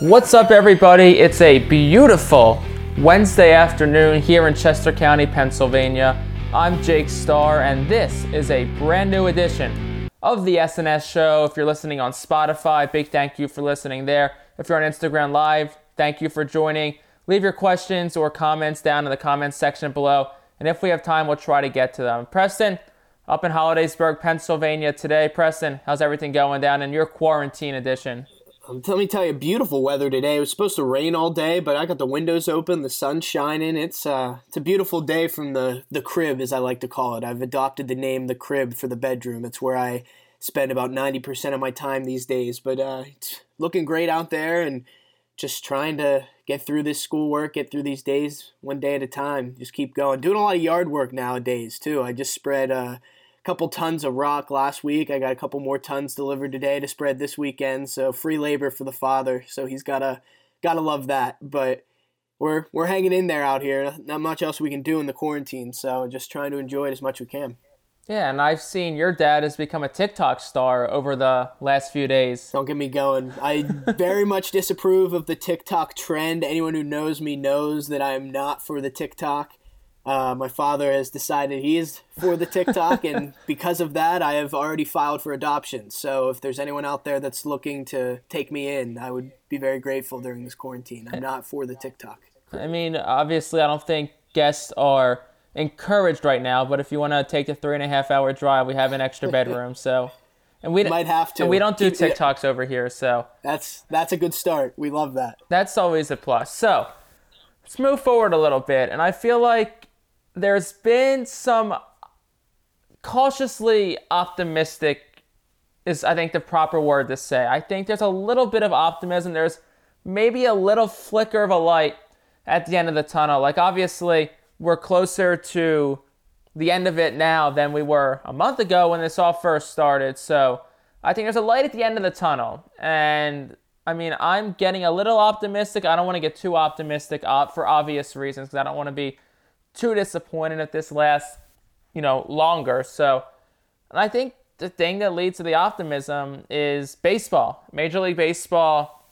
What's up, everybody? It's a beautiful Wednesday afternoon here in Chester County, Pennsylvania. I'm Jake Starr, and this is a brand new edition of the SNS Show. If you're listening on Spotify, big thank you for listening there. If you're on Instagram Live, thank you for joining. Leave your questions or comments down in the comments section below, and if we have time, we'll try to get to them. Preston, up in Hollidaysburg, Pennsylvania today. Preston, how's everything going down in your quarantine edition? Um, let me tell you, beautiful weather today. It was supposed to rain all day, but I got the windows open, the sun's shining. It's uh, it's a beautiful day from the the crib, as I like to call it. I've adopted the name the crib for the bedroom. It's where I spend about ninety percent of my time these days. But uh, it's looking great out there, and just trying to get through this schoolwork, get through these days one day at a time. Just keep going. Doing a lot of yard work nowadays too. I just spread. Uh, couple tons of rock last week. I got a couple more tons delivered today to spread this weekend. So free labor for the father. So he's gotta gotta love that. But we're we're hanging in there out here. Not much else we can do in the quarantine. So just trying to enjoy it as much as we can. Yeah, and I've seen your dad has become a TikTok star over the last few days. Don't get me going. I very much disapprove of the TikTok trend. Anyone who knows me knows that I am not for the TikTok. Uh, my father has decided he is for the TikTok, and because of that, I have already filed for adoption. So if there's anyone out there that's looking to take me in, I would be very grateful during this quarantine. I'm not for the TikTok. I mean, obviously, I don't think guests are encouraged right now, but if you want to take the three and a half hour drive, we have an extra bedroom. So, and we might have to. And we don't do TikToks over here, so that's that's a good start. We love that. That's always a plus. So, let's move forward a little bit, and I feel like there's been some cautiously optimistic is I think the proper word to say. I think there's a little bit of optimism. There's maybe a little flicker of a light at the end of the tunnel. Like obviously we're closer to the end of it now than we were a month ago when this all first started. So I think there's a light at the end of the tunnel. And I mean, I'm getting a little optimistic. I don't want to get too optimistic uh, for obvious reasons because I don't want to be too disappointed if this lasts, you know, longer. So, and I think the thing that leads to the optimism is baseball. Major League Baseball,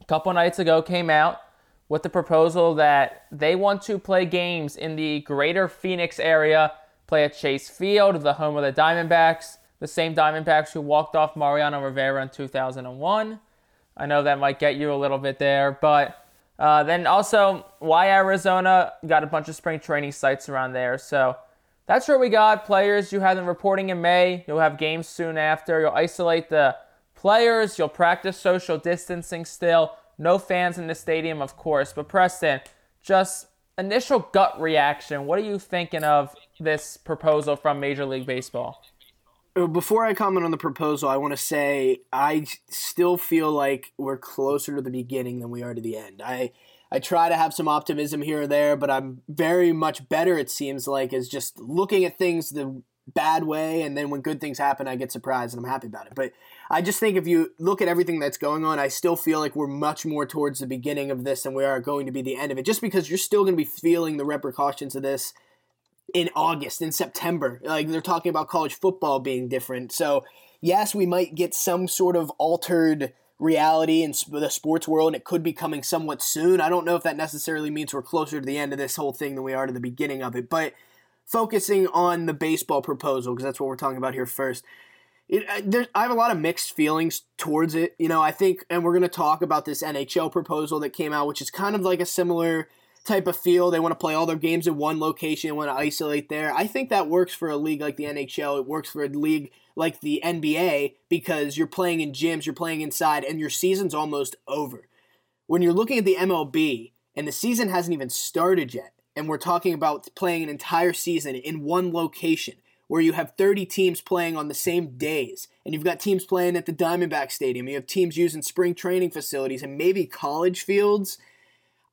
a couple nights ago, came out with the proposal that they want to play games in the greater Phoenix area, play at Chase Field, the home of the Diamondbacks, the same Diamondbacks who walked off Mariano Rivera in 2001. I know that might get you a little bit there, but uh, then also, why Arizona got a bunch of spring training sites around there. So that's where we got players. You have them reporting in May. You'll have games soon after. You'll isolate the players. You'll practice social distancing still. No fans in the stadium, of course. But Preston, just initial gut reaction. What are you thinking of this proposal from Major League Baseball? Uh, before I comment on the proposal, I want to say I still feel like we're closer to the beginning than we are to the end. I I try to have some optimism here or there, but I'm very much better. It seems like is just looking at things the bad way, and then when good things happen, I get surprised and I'm happy about it. But I just think if you look at everything that's going on, I still feel like we're much more towards the beginning of this than we are going to be the end of it. Just because you're still going to be feeling the repercussions of this in August, in September. Like they're talking about college football being different. So, yes, we might get some sort of altered reality in the sports world, and it could be coming somewhat soon. I don't know if that necessarily means we're closer to the end of this whole thing than we are to the beginning of it. But focusing on the baseball proposal, because that's what we're talking about here first. It, uh, I have a lot of mixed feelings towards it. You know, I think, and we're going to talk about this NHL proposal that came out, which is kind of like a similar type of feel. They want to play all their games in one location. Want to isolate there. I think that works for a league like the NHL. It works for a league like the NBA because you're playing in gyms, you're playing inside, and your season's almost over. When you're looking at the MLB and the season hasn't even started yet, and we're talking about playing an entire season in one location where you have 30 teams playing on the same days, and you've got teams playing at the Diamondback Stadium, you have teams using spring training facilities and maybe college fields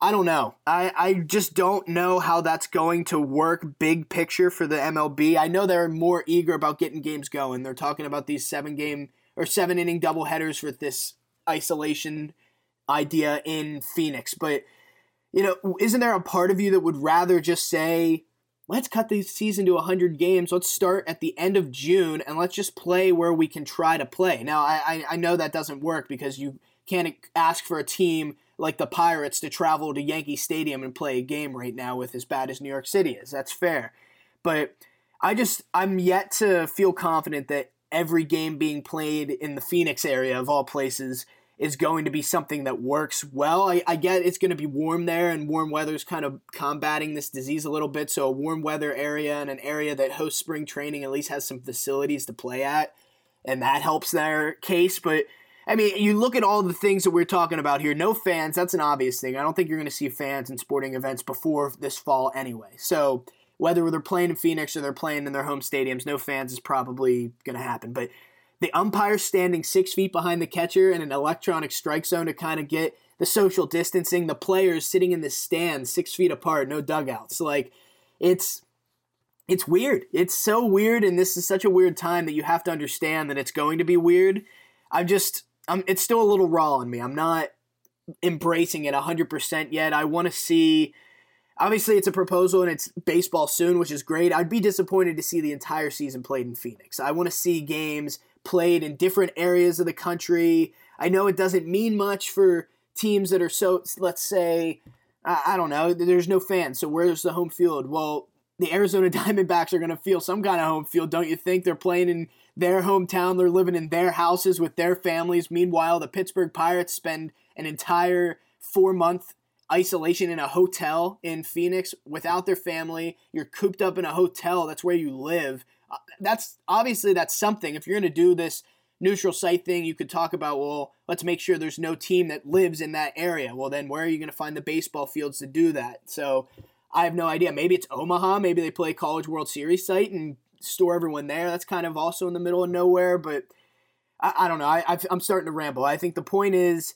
I don't know. I, I just don't know how that's going to work big picture for the MLB. I know they're more eager about getting games going. They're talking about these seven game or seven inning double headers for this isolation idea in Phoenix. But, you know, isn't there a part of you that would rather just say, let's cut the season to 100 games. Let's start at the end of June and let's just play where we can try to play. Now, I, I know that doesn't work because you can't ask for a team like the Pirates to travel to Yankee Stadium and play a game right now with as bad as New York City is. That's fair. But I just I'm yet to feel confident that every game being played in the Phoenix area of all places is going to be something that works well. I, I get it's going to be warm there, and warm weather is kind of combating this disease a little bit. So, a warm weather area and an area that hosts spring training at least has some facilities to play at, and that helps their case. But I mean, you look at all the things that we're talking about here. No fans, that's an obvious thing. I don't think you're going to see fans in sporting events before this fall anyway. So, whether they're playing in Phoenix or they're playing in their home stadiums, no fans is probably going to happen. But the umpire standing six feet behind the catcher in an electronic strike zone to kind of get the social distancing, the players sitting in the stands six feet apart, no dugouts. Like, it's it's weird. It's so weird, and this is such a weird time that you have to understand that it's going to be weird. I'm just, I'm, it's still a little raw on me. I'm not embracing it 100% yet. I want to see obviously it's a proposal and it's baseball soon, which is great. I'd be disappointed to see the entire season played in Phoenix. I want to see games played in different areas of the country. I know it doesn't mean much for teams that are so, let's say, I don't know, there's no fans. So where's the home field? Well, the Arizona Diamondbacks are going to feel some kind of home field, don't you think? They're playing in their hometown, they're living in their houses with their families. Meanwhile, the Pittsburgh Pirates spend an entire four month isolation in a hotel in Phoenix without their family. You're cooped up in a hotel. That's where you live. Uh, that's obviously that's something. If you're going to do this neutral site thing, you could talk about, well, let's make sure there's no team that lives in that area. Well, then where are you going to find the baseball fields to do that? So I have no idea. Maybe it's Omaha. Maybe they play College World Series site and store everyone there. That's kind of also in the middle of nowhere, but I, I don't know. I, I'm starting to ramble. I think the point is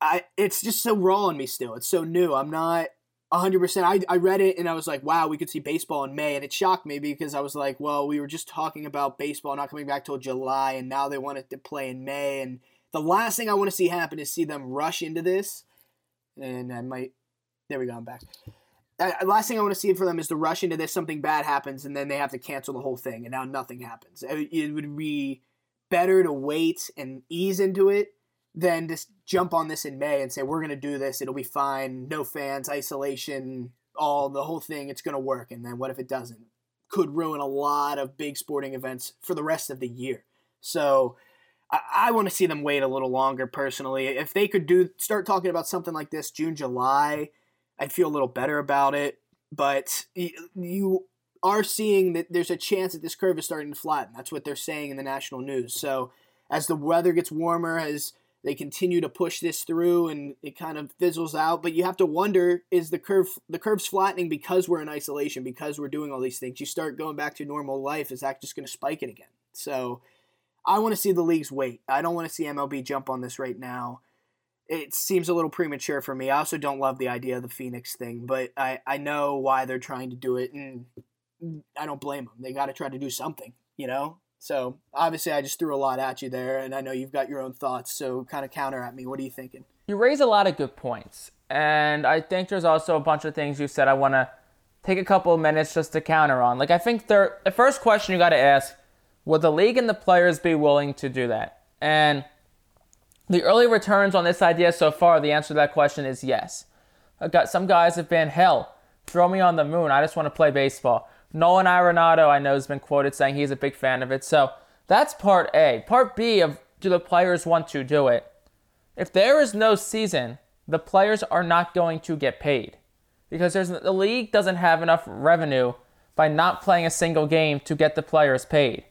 I it's just so raw on me still. It's so new. I'm not 100%. I, I read it and I was like, wow, we could see baseball in May. And it shocked me because I was like, well, we were just talking about baseball not coming back till July, and now they wanted to play in May. And the last thing I want to see happen is see them rush into this. And I might, there we go, I'm back. Uh, last thing I want to see for them is to rush into this, something bad happens, and then they have to cancel the whole thing, and now nothing happens. It, would be better to wait and ease into it than just jump on this in May and say we're going to do this. It'll be fine. No fans, isolation, all the whole thing. It's going to work. And then what if it doesn't? Could ruin a lot of big sporting events for the rest of the year. So I, I want to see them wait a little longer. Personally, if they could do start talking about something like this June, July, I'd feel a little better about it. But you are seeing that there's a chance that this curve is starting to flatten. That's what they're saying in the national news. So as the weather gets warmer, as they continue to push this through and it kind of fizzles out but you have to wonder is the curve the curve's flattening because we're in isolation because we're doing all these things you start going back to normal life is that just going to spike it again so i want to see the leagues wait i don't want to see mlb jump on this right now it seems a little premature for me i also don't love the idea of the phoenix thing but i, I know why they're trying to do it and i don't blame them they got to try to do something you know so obviously, I just threw a lot at you there, and I know you've got your own thoughts. So kind of counter at me. What are you thinking? You raise a lot of good points, and I think there's also a bunch of things you said I want to take a couple of minutes just to counter on. Like I think there, the first question you got to ask: Would the league and the players be willing to do that? And the early returns on this idea so far, the answer to that question is yes. Uh, I've got some guys have been hell. Throw me on the moon. I just want to play baseball. Nolan Arenado, I know, has been quoted saying he's a big fan of it. So that's part A. Part B of do the players want to do it? If there is no season, the players are not going to get paid because the league doesn't have enough revenue by not playing a single game to get the players paid.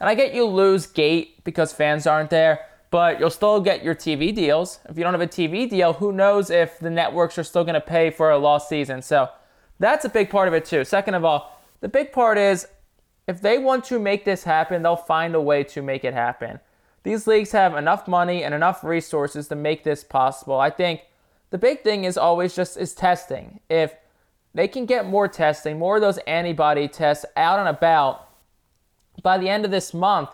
And I get you lose gate because fans aren't there, but you'll still get your TV deals. If you don't have a TV deal, who knows if the networks are still going to pay for a lost season. So that's a big part of it too. Second of all, the big part is if they want to make this happen, they'll find a way to make it happen. These leagues have enough money and enough resources to make this possible. I think the big thing is always just is testing. If they can get more testing, more of those antibody tests out and about by the end of this month,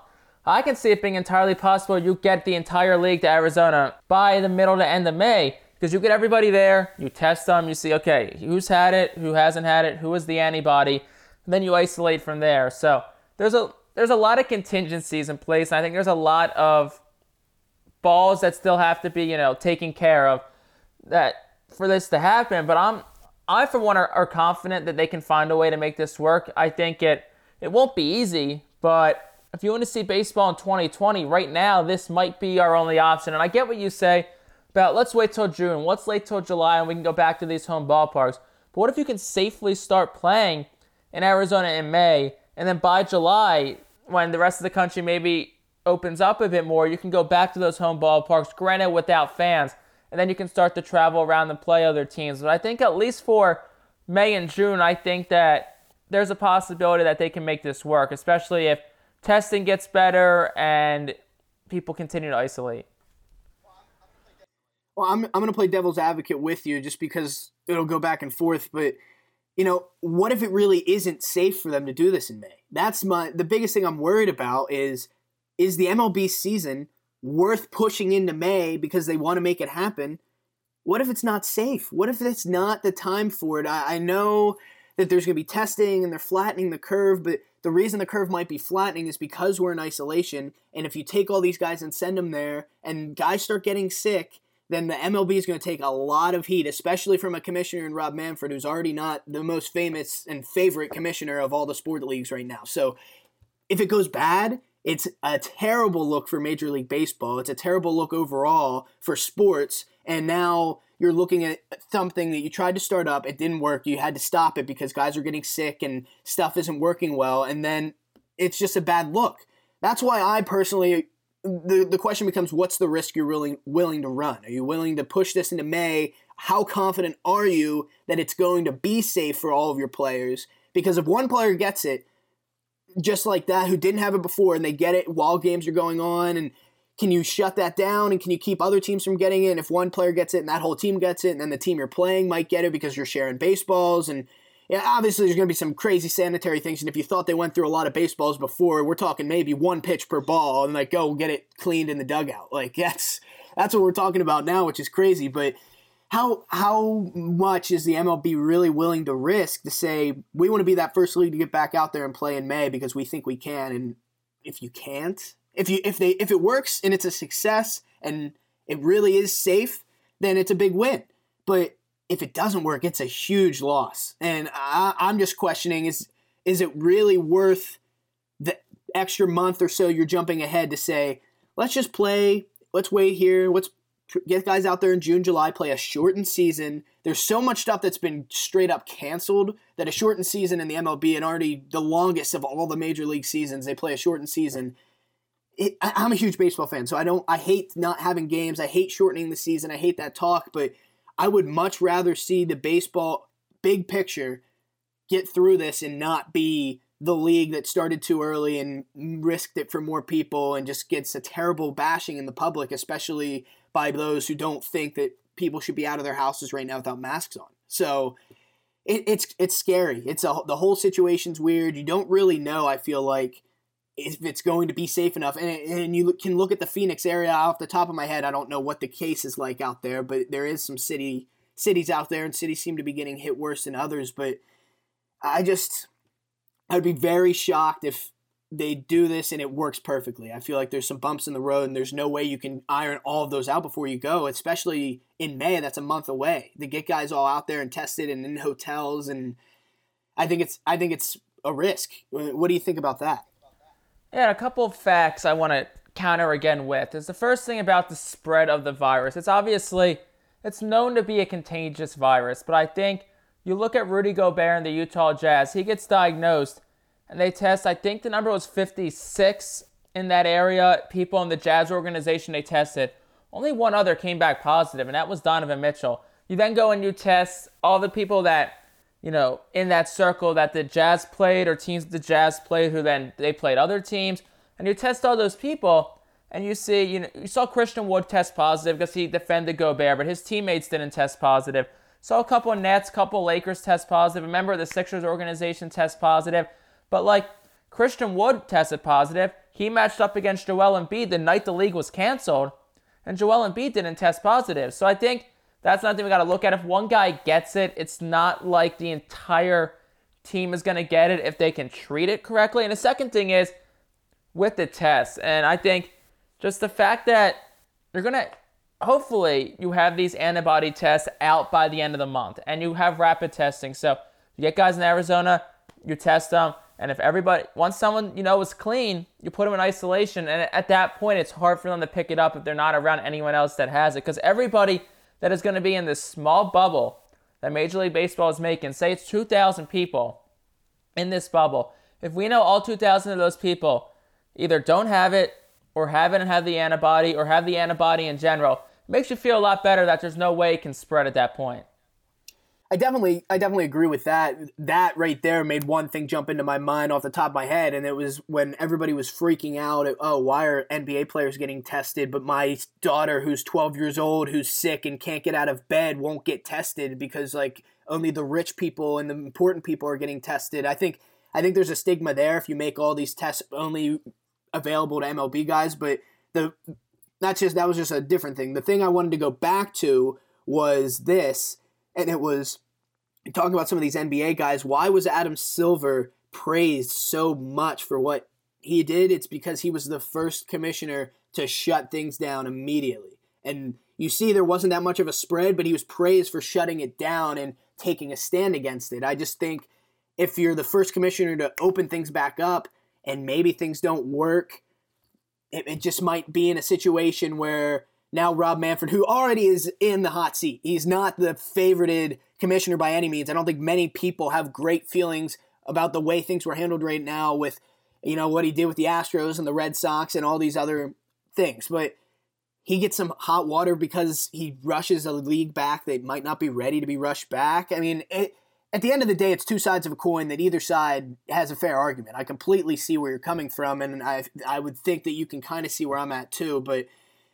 I can see it being entirely possible you get the entire league to Arizona by the middle to end of May because you get everybody there, you test them, you see, okay, who's had it, who hasn't had it, who is the antibody, then you isolate from there. So there's a there's a lot of contingencies in place. And I think there's a lot of balls that still have to be, you know, taken care of that for this to happen. But I'm I for one are, are confident that they can find a way to make this work. I think it it won't be easy, but if you want to see baseball in 2020, right now this might be our only option. And I get what you say about let's wait till June, let's wait till July, and we can go back to these home ballparks. But what if you can safely start playing in Arizona in May, and then by July, when the rest of the country maybe opens up a bit more, you can go back to those home ballparks, granted without fans, and then you can start to travel around and play other teams. But I think at least for May and June, I think that there's a possibility that they can make this work, especially if testing gets better and people continue to isolate. Well, I'm, I'm going to play devil's advocate with you just because it'll go back and forth. But, you know, what if it really isn't safe for them to do this in May? That's my the biggest thing I'm worried about is is the MLB season worth pushing into May because they want to make it happen? What if it's not safe? What if it's not the time for it? I, I know that there's going to be testing and they're flattening the curve, but the reason the curve might be flattening is because we're in isolation. And if you take all these guys and send them there, and guys start getting sick, then the MLB is going to take a lot of heat, especially from a commissioner in Rob Manfred, who's already not the most famous and favorite commissioner of all the sport leagues right now. So if it goes bad, it's a terrible look for Major League Baseball. It's a terrible look overall for sports. And now you're looking at something that you tried to start up, it didn't work, you had to stop it because guys are getting sick and stuff isn't working well, and then it's just a bad look. That's why I personally the, the question becomes what's the risk you're willing willing to run? Are you willing to push this into May? How confident are you that it's going to be safe for all of your players? Because if one player gets it, just like that, who didn't have it before, and they get it while games are going on, and can you shut that down and can you keep other teams from getting it? If one player gets it and that whole team gets it, and then the team you're playing might get it because you're sharing baseballs and yeah, obviously there's going to be some crazy sanitary things. And if you thought they went through a lot of baseballs before, we're talking maybe one pitch per ball and like go get it cleaned in the dugout. Like that's that's what we're talking about now, which is crazy. But how how much is the MLB really willing to risk to say we want to be that first league to get back out there and play in May because we think we can, and if you can't, if you if they if it works and it's a success and it really is safe, then it's a big win. But if it doesn't work, it's a huge loss. And I, I'm just questioning is is it really worth the extra month or so you're jumping ahead to say let's just play, let's wait here, let's get guys out there in June, July, play a shortened season. There's so much stuff that's been straight up canceled that a shortened season in the MLB and already the longest of all the major league seasons, they play a shortened season it, I, am a huge baseball fan, so I don't. I hate not having games. I hate shortening the season. I hate that talk. But I would much rather see the baseball big picture get through this and not be the league that started too early and risked it for more people and just gets a terrible bashing in the public, especially by those who don't think that people should be out of their houses right now without masks on. So it, it's it's scary. It's a, the whole situation's weird. You don't really know. I feel like if it's going to be safe enough. And, and you can look at the Phoenix area off the top of my head. I don't know what the case is like out there, but there is some city cities out there, and cities seem to be getting hit worse than others. But I just, I'd be very shocked if they do this and it works perfectly. I feel like there's some bumps in the road, and there's no way you can iron all of those out before you go, especially in May. That's a month away to get guys all out there and tested and in hotels. And I think it's, I think it's a risk. What do you think about that? Yeah, a couple of facts I want to counter again with is the first thing about the spread of the virus. It's obviously it's known to be a contagious virus, but I think you look at Rudy Gobert and the Utah Jazz, he gets diagnosed and they test, I think the number was 56 in that area. People in the Jazz organization they tested. Only one other came back positive, and that was Donovan Mitchell. You then go and you test all the people that you know, in that circle that the Jazz played or teams the Jazz played who then they played other teams. And you test all those people and you see, you know, you saw Christian Wood test positive because he defended Gobert, but his teammates didn't test positive. Saw a couple of Nets, couple Lakers test positive. Remember the Sixers organization test positive. But like Christian Wood tested positive. He matched up against Joel Embiid the night the league was canceled, and Joel Embiid didn't test positive. So I think that's something we got to look at. If one guy gets it, it's not like the entire team is going to get it if they can treat it correctly. And the second thing is with the test. And I think just the fact that you're going to hopefully you have these antibody tests out by the end of the month and you have rapid testing. So you get guys in Arizona, you test them, and if everybody once someone you know is clean, you put them in isolation, and at that point it's hard for them to pick it up if they're not around anyone else that has it because everybody that is going to be in this small bubble that Major League Baseball is making, say it's 2,000 people in this bubble. If we know all 2,000 of those people either don't have it or have it and have the antibody or have the antibody in general, it makes you feel a lot better that there's no way it can spread at that point. I definitely, I definitely agree with that. That right there made one thing jump into my mind off the top of my head, and it was when everybody was freaking out. At, oh, why are NBA players getting tested, but my daughter, who's 12 years old, who's sick and can't get out of bed, won't get tested because like only the rich people and the important people are getting tested. I think, I think there's a stigma there if you make all these tests only available to MLB guys, but the that's just that was just a different thing. The thing I wanted to go back to was this and it was talking about some of these NBA guys. Why was Adam Silver praised so much for what he did? It's because he was the first commissioner to shut things down immediately. And you see, there wasn't that much of a spread, but he was praised for shutting it down and taking a stand against it. I just think if you're the first commissioner to open things back up and maybe things don't work, it, it just might be in a situation where now Rob Manfred, who already is in the hot seat. He's not the favorited commissioner by any means. I don't think many people have great feelings about the way things were handled right now with, you know, what he did with the Astros and the Red Sox and all these other things. But he gets some hot water because he rushes a league back that might not be ready to be rushed back. I mean, it, at the end of the day, it's two sides of a coin that either side has a fair argument. I completely see where you're coming from, and I I would think that you can kind of see where I'm at too. But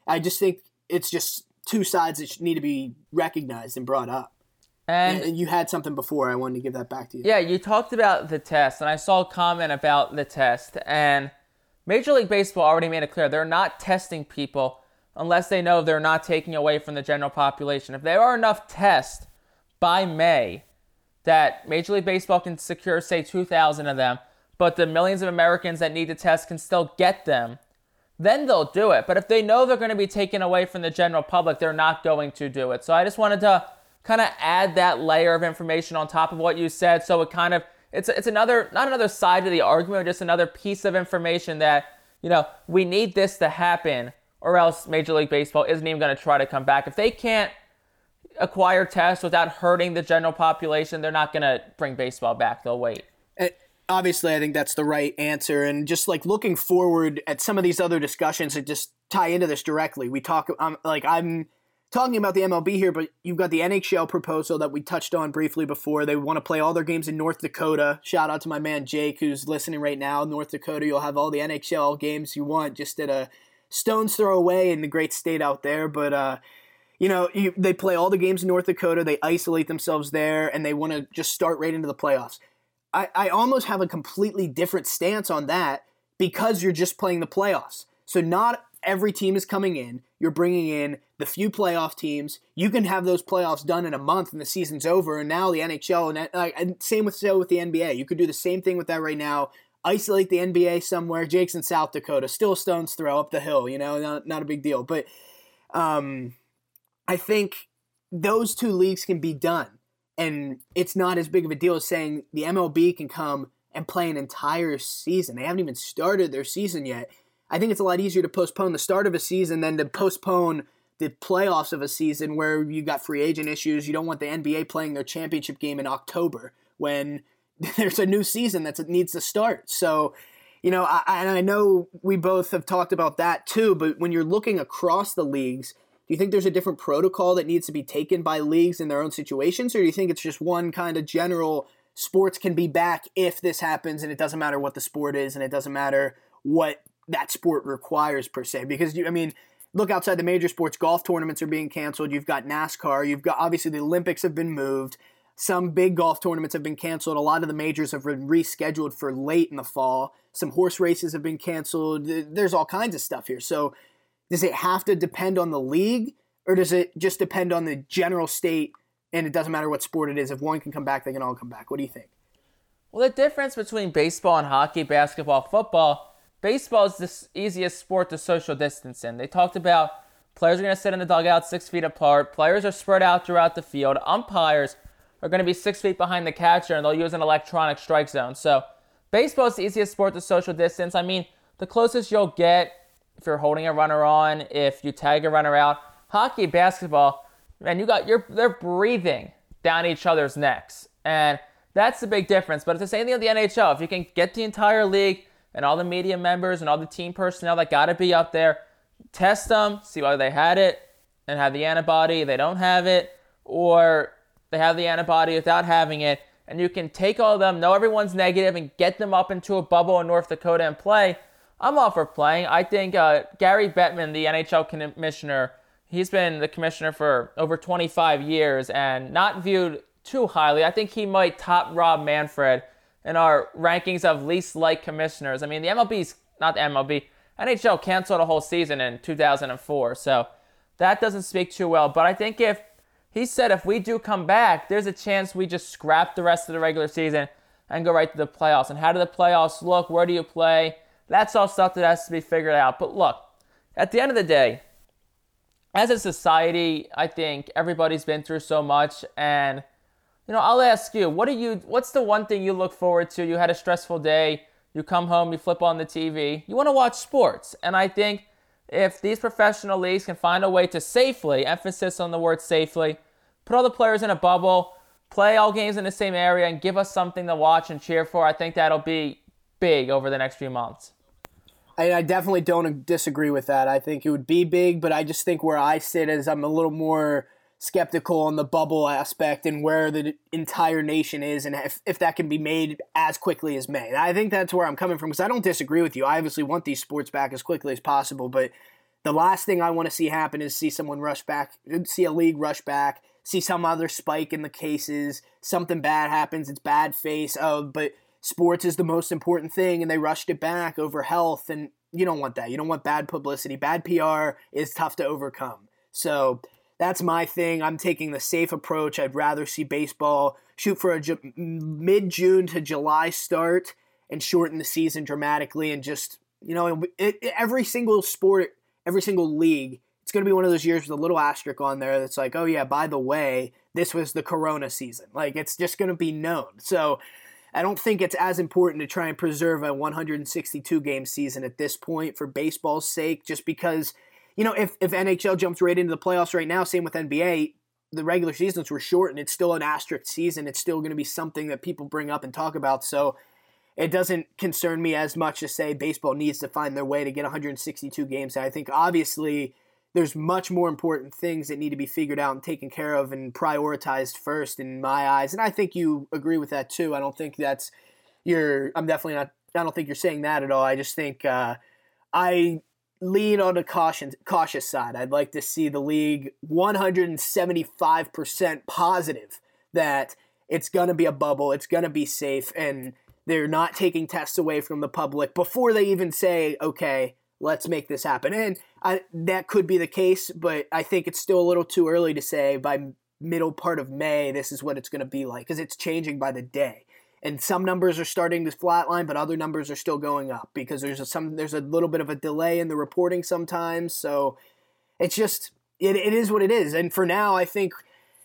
I just think it's just two sides that need to be recognized and brought up. And, you had something before. I wanted to give that back to you. Yeah, you talked about the test, and I saw a comment about the test. And Major League Baseball already made it clear they're not testing people unless they know they're not taking away from the general population. If there are enough tests by May that Major League Baseball can secure, say, 2,000 of them, but the millions of Americans that need the test can still get them, then they'll do it. But if they know they're going to be taken away from the general public, they're not going to do it. So I just wanted to kind of add that layer of information on top of what you said so it kind of it's it's another not another side of the argument, just another piece of information that, you know, we need this to happen or else Major League Baseball isn't even going to try to come back. If they can't acquire tests without hurting the general population, they're not going to bring baseball back. They'll wait obviously, I think that's the right answer. And just like looking forward at some of these other discussions that just tie into this directly, we talk. Um, like I'm talking about the MLB here, but you've got the NHL proposal that we touched on briefly before. They want to play all their games in North Dakota. Shout out to my man Jake, who's listening right now. North Dakota, you'll have all the NHL games you want just at a stone's throw away in the great state out there. But uh, you know, you, they play all the games in North Dakota. They isolate themselves there, and they want to just start right into the playoffs. I, I almost have a completely different stance on that because you're just playing the playoffs. So not every team is coming in. You're bringing in the few playoff teams. You can have those playoffs done in a month and the season's over. And now the NHL and, uh, and same with so with the NBA. You could do the same thing with that right now. Isolate the NBA somewhere. Jake's in South Dakota, still stones throw up the hill. You know, not, not a big deal. But um, I think those two leagues can be done and it's not as big of a deal as saying the MLB can come and play an entire season. They haven't even started their season yet. I think it's a lot easier to postpone the start of a season than to postpone the playoffs of a season where you got free agent issues. You don't want the NBA playing their championship game in October when there's a new season that needs to start. So, you know, I, and I know we both have talked about that too, but when you're looking across the leagues, do you think there's a different protocol that needs to be taken by leagues in their own situations, or do you think it's just one kind of general sports can be back if this happens and it doesn't matter what the sport is and it doesn't matter what that sport requires per se? Because, you, I mean, look outside the major sports, golf tournaments are being canceled. You've got NASCAR, you've got obviously the Olympics have been moved. Some big golf tournaments have been canceled. A lot of the majors have been rescheduled for late in the fall. Some horse races have been canceled. There's all kinds of stuff here. So, does it have to depend on the league or does it just depend on the general state and it doesn't matter what sport it is if one can come back they can all come back what do you think well the difference between baseball and hockey basketball football baseball is the easiest sport to social distance in they talked about Players are going to sit in the dugout six feet apart. Players are spread out throughout the field. Umpires are going to be six feet behind the catcher, and they'll use an electronic strike zone. So, baseball is the easiest sport to social distance. I mean, the closest you'll get if you're holding a runner on, if you tag a runner out. Hockey, basketball, man, you got you're they're breathing down each other's necks, and that's the big difference. But it's the same thing with the NHL. If you can get the entire league and all the media members and all the team personnel that got to be up there test them, see whether they had it and have the antibody, they don't have it, or they have the antibody without having it, and you can take all of them, know everyone's negative, and get them up into a bubble in North Dakota and play. I'm all for playing. I think uh, Gary Bettman, the NHL commissioner, he's been the commissioner for over 25 years and not viewed too highly. I think he might top Rob Manfred in our rankings of least liked commissioners. I mean, the MLB's not the MLB. NHL canceled a whole season in 2004, so that doesn't speak too well. But I think if he said if we do come back, there's a chance we just scrap the rest of the regular season and go right to the playoffs. And how do the playoffs look? Where do you play? That's all stuff that has to be figured out. But look, at the end of the day, as a society, I think everybody's been through so much and you know, I'll ask you, what do you what's the one thing you look forward to? You had a stressful day, you come home, you flip on the TV, you want to watch sports. And I think if these professional leagues can find a way to safely, emphasis on the word safely, put all the players in a bubble, play all games in the same area, and give us something to watch and cheer for, I think that'll be big over the next few months. I, I definitely don't disagree with that. I think it would be big, but I just think where I sit is I'm a little more skeptical on the bubble aspect and where the entire nation is and if, if that can be made as quickly as May. I think that's where I'm coming from because I don't disagree with you. I obviously want these sports back as quickly as possible, but the last thing I want to see happen is see someone rush back, see a league rush back, see some other spike in the cases, something bad happens, it's bad face. Oh, but sports is the most important thing and they rushed it back over health and you don't want that. You don't want bad publicity. Bad PR is tough to overcome. So that's my thing. I'm taking the safe approach. I'd rather see baseball shoot for a ju- mid June to July start and shorten the season dramatically and just, you know, it, it, every single sport, every single league, it's going to be one of those years with a little asterisk on there that's like, oh, yeah, by the way, this was the Corona season. Like, it's just going to be known. So, I don't think it's as important to try and preserve a 162 game season at this point for baseball's sake, just because you know, if, if NHL jumps right into the playoffs right now, same with NBA, the regular seasons were short and it's still an asterisk season. It's still going to be something that people bring up and talk about. So it doesn't concern me as much to say baseball needs to find their way to get 162 games. I think obviously there's much more important things that need to be figured out and taken care of and prioritized first in my eyes. And I think you agree with that too. I don't think that's you're I'm definitely not I don't think you're saying that at all. I just think uh, I lean on the caution, cautious side. I'd like to see the league 175% positive that it's going to be a bubble, it's going to be safe, and they're not taking tests away from the public before they even say, okay, let's make this happen. And I, that could be the case, but I think it's still a little too early to say by middle part of May, this is what it's going to be like because it's changing by the day and some numbers are starting to flatline, but other numbers are still going up because there's a, some there's a little bit of a delay in the reporting sometimes. So it's just it, it is what it is. And for now, I think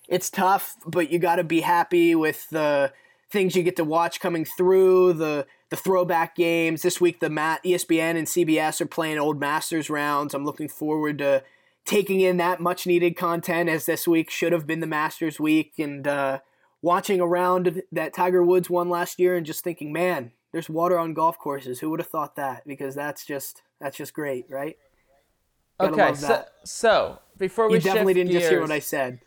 it's tough, but you got to be happy with the things you get to watch coming through the the throwback games this week. The Mat ESPN and CBS are playing old Masters rounds. I'm looking forward to taking in that much needed content as this week should have been the Masters week and. Uh, watching around that Tiger Woods won last year and just thinking, man, there's water on golf courses. Who would have thought that? Because that's just that's just great, right? Gotta okay, so, so before we you definitely didn't gears, just hear what I said.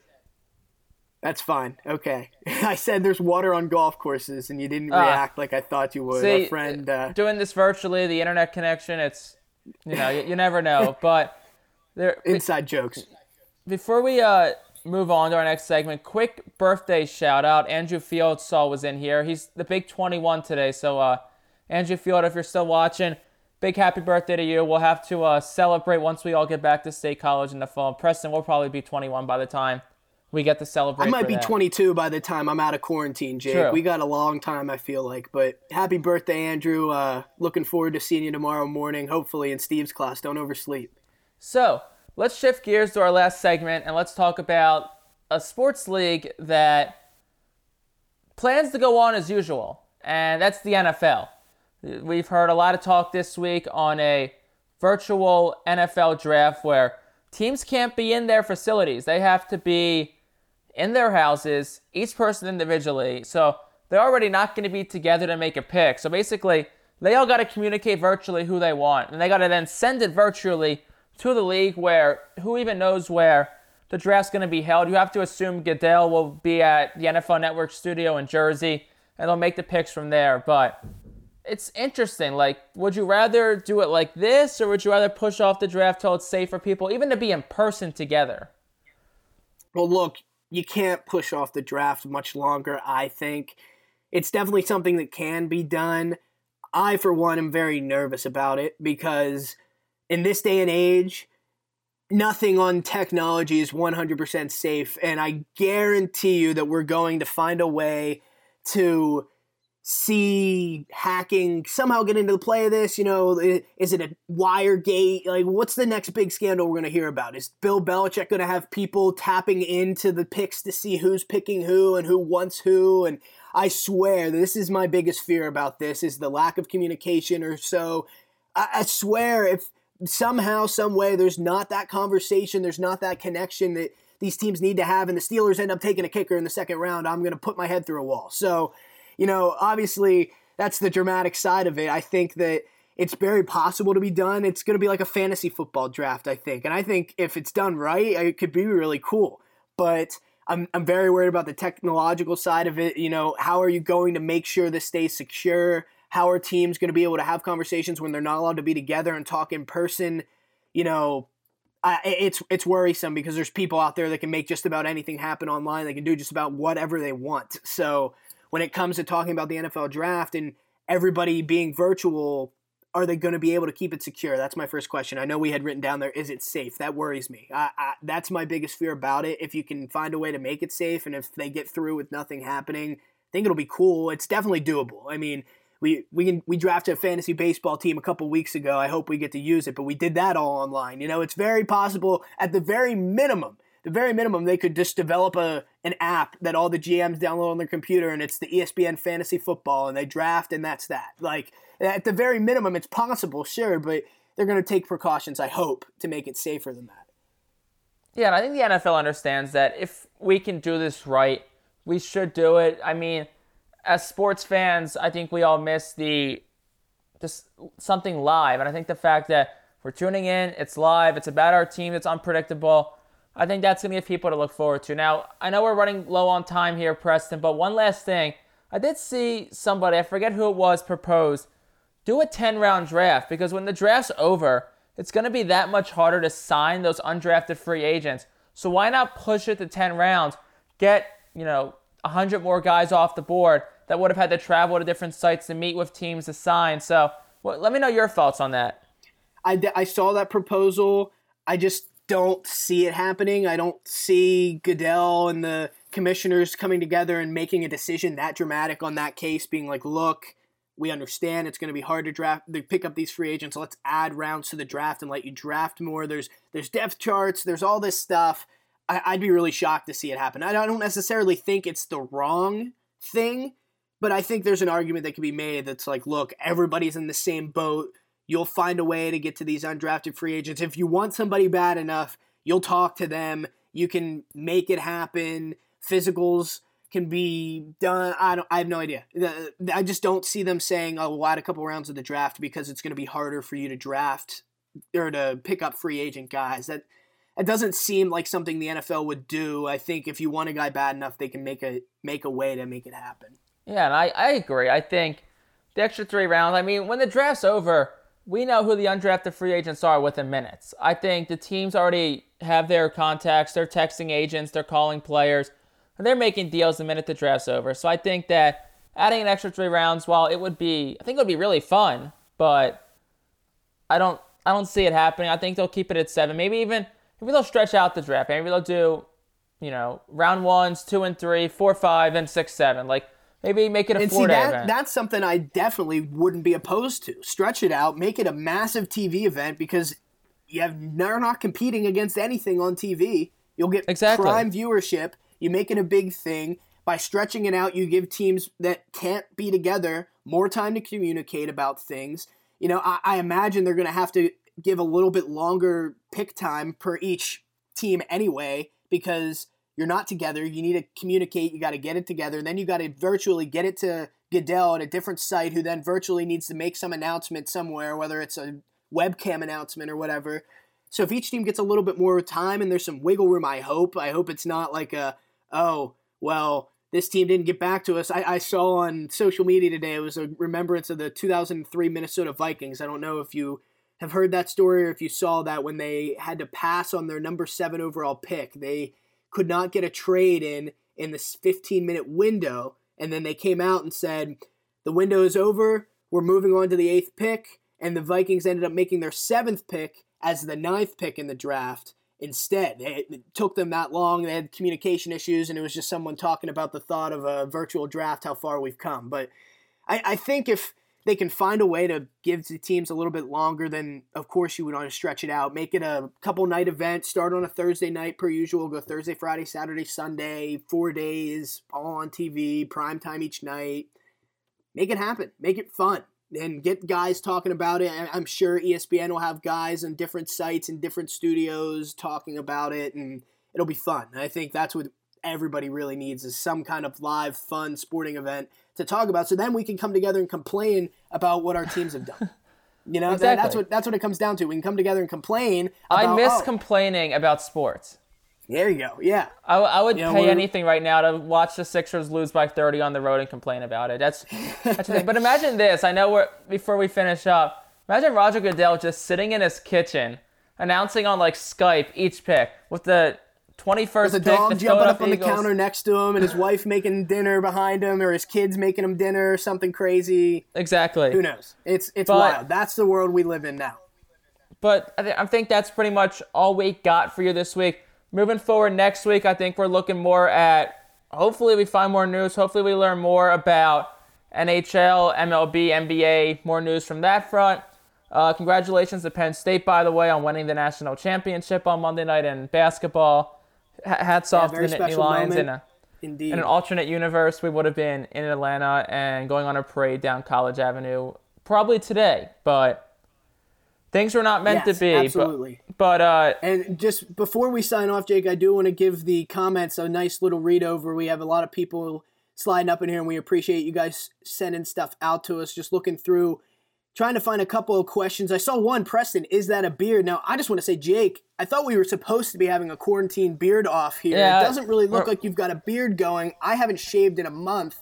That's fine. Okay, I said there's water on golf courses, and you didn't uh, react like I thought you would. See, Our friend, uh, doing this virtually, the internet connection, it's you know you, you never know, but there inside jokes. Before we uh move on to our next segment. Quick birthday shout out. Andrew Field saw was in here. He's the big 21 today. So, uh, Andrew Field, if you're still watching, big happy birthday to you. We'll have to uh, celebrate once we all get back to State College in the fall. Preston will probably be 21 by the time we get to celebrate. I might be that. 22 by the time I'm out of quarantine, Jake. True. We got a long time, I feel like. But happy birthday, Andrew. Uh, looking forward to seeing you tomorrow morning, hopefully in Steve's class. Don't oversleep. So, let's shift gears to our last segment and let's talk about a sports league that plans to go on as usual, and that's the NFL. We've heard a lot of talk this week on a virtual NFL draft where teams can't be in their facilities. They have to be in their houses, each person individually. So they're already not going to be together to make a pick. So basically, they all got to communicate virtually who they want, and they got to then send it virtually to the league where who even knows where the draft's going to be held. You have to assume Goodell will be at the NFL Network studio in Jersey, and they'll make the picks from there. But it's interesting. Like, would you rather do it like this, or would you rather push off the draft till it's safe for people, even to be in person together? Well, look, you can't push off the draft much longer, I think. It's definitely something that can be done. I, for one, am very nervous about it because in this day and age, nothing on technology is 100% safe. And I guarantee you that we're going to find a way to see hacking somehow get into the play of this? You know, is it a Wiregate? Like, what's the next big scandal we're going to hear about? Is Bill Belichick going to have people tapping into the picks to see who's picking who and who wants who? And I swear, this is my biggest fear about this: is the lack of communication or so. I, I swear, if somehow, some way, there's not that conversation, there's not that connection that these teams need to have, and the Steelers end up taking a kicker in the second round, I'm going to put my head through a wall. So you know, obviously that's the dramatic side of it. I think that it's very possible to be done. It's going to be like a fantasy football draft, I think. And I think if it's done right, it could be really cool. But I'm, I'm very worried about the technological side of it. You know, how are you going to make sure this stays secure? How are teams going to be able to have conversations when they're not allowed to be together and talk in person? You know, I, it's it's worrisome because there's people out there that can make just about anything happen online. They can do just about whatever they want. So when it comes to talking about the NFL draft and everybody being virtual, are they going to be able to keep it secure? That's my first question. I know we had written down there, is it safe? That worries me. I, I, that's my biggest fear about it. If you can find a way to make it safe and if they get through with nothing happening, I think it'll be cool. It's definitely doable. I mean, we we can we drafted a fantasy baseball team a couple weeks ago. I hope we get to use it, but we did that all online. You know, it's very possible at the very minimum the very minimum, they could just develop a an app that all the GMs download on their computer, and it's the ESPN Fantasy Football, and they draft, and that's that. Like at the very minimum, it's possible, sure, but they're going to take precautions. I hope to make it safer than that. Yeah, and I think the NFL understands that if we can do this right, we should do it. I mean, as sports fans, I think we all miss the just something live, and I think the fact that we're tuning in, it's live, it's about our team, it's unpredictable I think that's going to give people to look forward to. Now, I know we're running low on time here, Preston, but one last thing. I did see somebody, I forget who it was, propose do a 10 round draft because when the draft's over, it's going to be that much harder to sign those undrafted free agents. So why not push it to 10 rounds? Get, you know, 100 more guys off the board that would have had to travel to different sites to meet with teams to sign. So well, let me know your thoughts on that. I, I saw that proposal. I just don't see it happening. I don't see Goodell and the commissioners coming together and making a decision that dramatic on that case, being like, look, we understand it's going to be hard to draft, to pick up these free agents. Let's add rounds to the draft and let you draft more. There's there's depth charts. There's all this stuff. I, would be really shocked to see it happen. I don't necessarily think it's the wrong thing, but I think there's an argument that can be made that's like, look, everybody's in the same boat. You'll find a way to get to these undrafted free agents. If you want somebody bad enough, you'll talk to them. You can make it happen. Physicals can be done. I don't. I have no idea. I just don't see them saying, "Oh, we'll add a couple rounds of the draft because it's going to be harder for you to draft or to pick up free agent guys." That it doesn't seem like something the NFL would do. I think if you want a guy bad enough, they can make a make a way to make it happen. Yeah, and I, I agree. I think the extra three rounds. I mean, when the draft's over, we know who the undrafted free agents are within minutes. I think the teams already have their contacts, they're texting agents, they're calling players, they're making deals the minute the draft's over. So I think that adding an extra three rounds, while it would be, I think it would be really fun, but I don't, I don't see it happening. I think they'll keep it at seven. Maybe even maybe they'll stretch out the draft. Maybe they'll do, you know, round ones, two and three, four, five, and six, seven. Like Maybe make it a four day event. That's something I definitely wouldn't be opposed to. Stretch it out, make it a massive TV event because you have you're not competing against anything on TV. You'll get Exactly. prime viewership. You make it a big thing by stretching it out. You give teams that can't be together more time to communicate about things. You know, I, I imagine they're going to have to give a little bit longer pick time per each team anyway because you're not together. You need to communicate. You got to get it together. Then you got to virtually get it to Goodell at a different site, who then virtually needs to make some announcement somewhere, whether it's a webcam announcement or whatever. So if each team gets a little bit more time and there's some wiggle room, I hope. I hope it's not like a, oh, well, this team didn't get back to us. I, I saw on social media today, it was a remembrance of the 2003 Minnesota Vikings. I don't know if you have heard that story or if you saw that when they had to pass on their number seven overall pick. They could not get a trade in in this 15 minute window. And then they came out and said, the window is over. We're moving on to the eighth pick. And the Vikings ended up making their seventh pick as the ninth pick in the draft instead. It took them that long. They had communication issues, and it was just someone talking about the thought of a virtual draft, how far we've come. But I, I think if they can find a way to give the teams a little bit longer, then of course you would want to stretch it out. Make it a couple night event. Start on a Thursday night per usual. Go Thursday, Friday, Saturday, Sunday. Four days, all on TV, prime time each night. Make it happen. Make it fun and get guys talking about it. I'm sure ESPN will have guys on different sites and different studios talking about it, and it'll be fun. I think that's what everybody really needs is some kind of live, fun sporting event to talk about. So then we can come together and complain about what our teams have done. You know, that, that's what that's what it comes down to. We can come together and complain. I miss oh, complaining about sports. there you go. Yeah. I, I would Yeah, pay anything right now to watch the Sixers lose by 30 on the road and complain about it. That's that's the thing. But imagine this. I know we're before we finish up. Imagine Roger Goodell just sitting in his kitchen announcing on like Skype each pick with the 21st The pick. dog jumping up on the Eagles. counter next to him, and his wife making dinner behind him, or his kids making him dinner, or something crazy. Exactly. Who knows? It's it's But- wild. That's the world we live in now. But I, th- I think that's pretty much all we got for you this week. Moving forward next week, I think we're looking more at. Hopefully, we find more news. Hopefully, we learn more about NHL, MLB, NBA, more news from that front. Uh, congratulations to Penn State, by the way, on winning the national championship on Monday night in basketball. Hats off to the Nittany Lions. In, a, Indeed. in an alternate universe, we would have been in Atlanta and going on a parade down College Avenue probably today, but things were not meant Yes, to be. but- absolutely. But, uh, And just before we sign off, Jake, I do want to give the comments a nice little read over. We have a lot of people sliding up in here, and we appreciate you guys sending stuff out to us. Just looking through, trying to find a couple of questions. I saw one, Preston, is that a beard? Now, I just want to say, Jake, I thought we were supposed to be having a quarantine beard off here. Yeah, it doesn't really look like you've got a beard going. I haven't shaved in a month.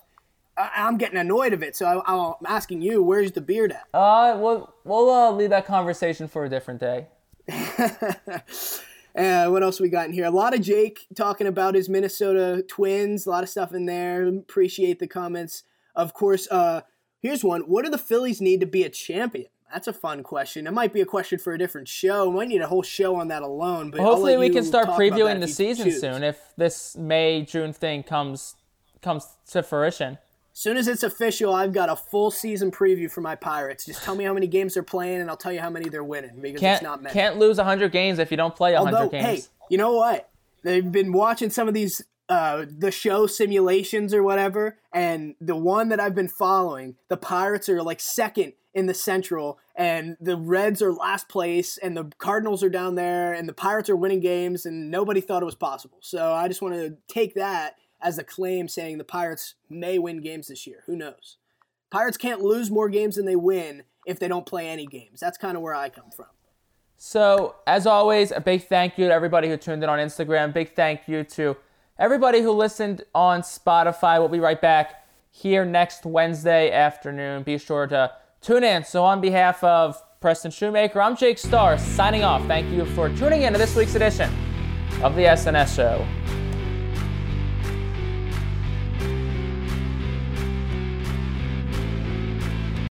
I- I'm getting annoyed of it, so I- I'm asking you, where's the beard at? Uh, we'll we'll uh, leave that conversation for a different day. Uh, what else we got in here? A lot of Jake talking about his Minnesota Twins. A lot of stuff in there. Appreciate the comments. Of course, uh, here's one. What do the Phillies need to be a champion? That's a fun question. It might be a question for a different show. We might need a whole show on that alone. But Hopefully, we can start talk about that previewing the season choose. soon if this May June thing comes comes to fruition. soon as it's official, I've got a full season preview for my Pirates. Just tell me how many games they're playing, and I'll tell you how many they're winning because Can't it's not many. can't lose 100 games if you don't play 100 Although, games. hey, you know what? They've been watching some of these uh, the show simulations or whatever, and the one that I've been following, the Pirates are like second in the Central, and the Reds are last place, and the Cardinals are down there, and the Pirates are winning games, and nobody thought it was possible. So I just want to take that as a claim saying the Pirates may win games this year. Who knows? Pirates can't lose more games than they win if they don't play any games. That's kind of where I come from. So, as always, a big thank you to everybody who tuned in on Instagram. Big thank you to everybody who listened on Spotify. We'll be right back here next Wednesday afternoon. Be sure to tune in. So, on behalf of Preston Shoemaker, I'm Jake Starr signing off. Thank you for tuning in to this week's edition of the SNS Show.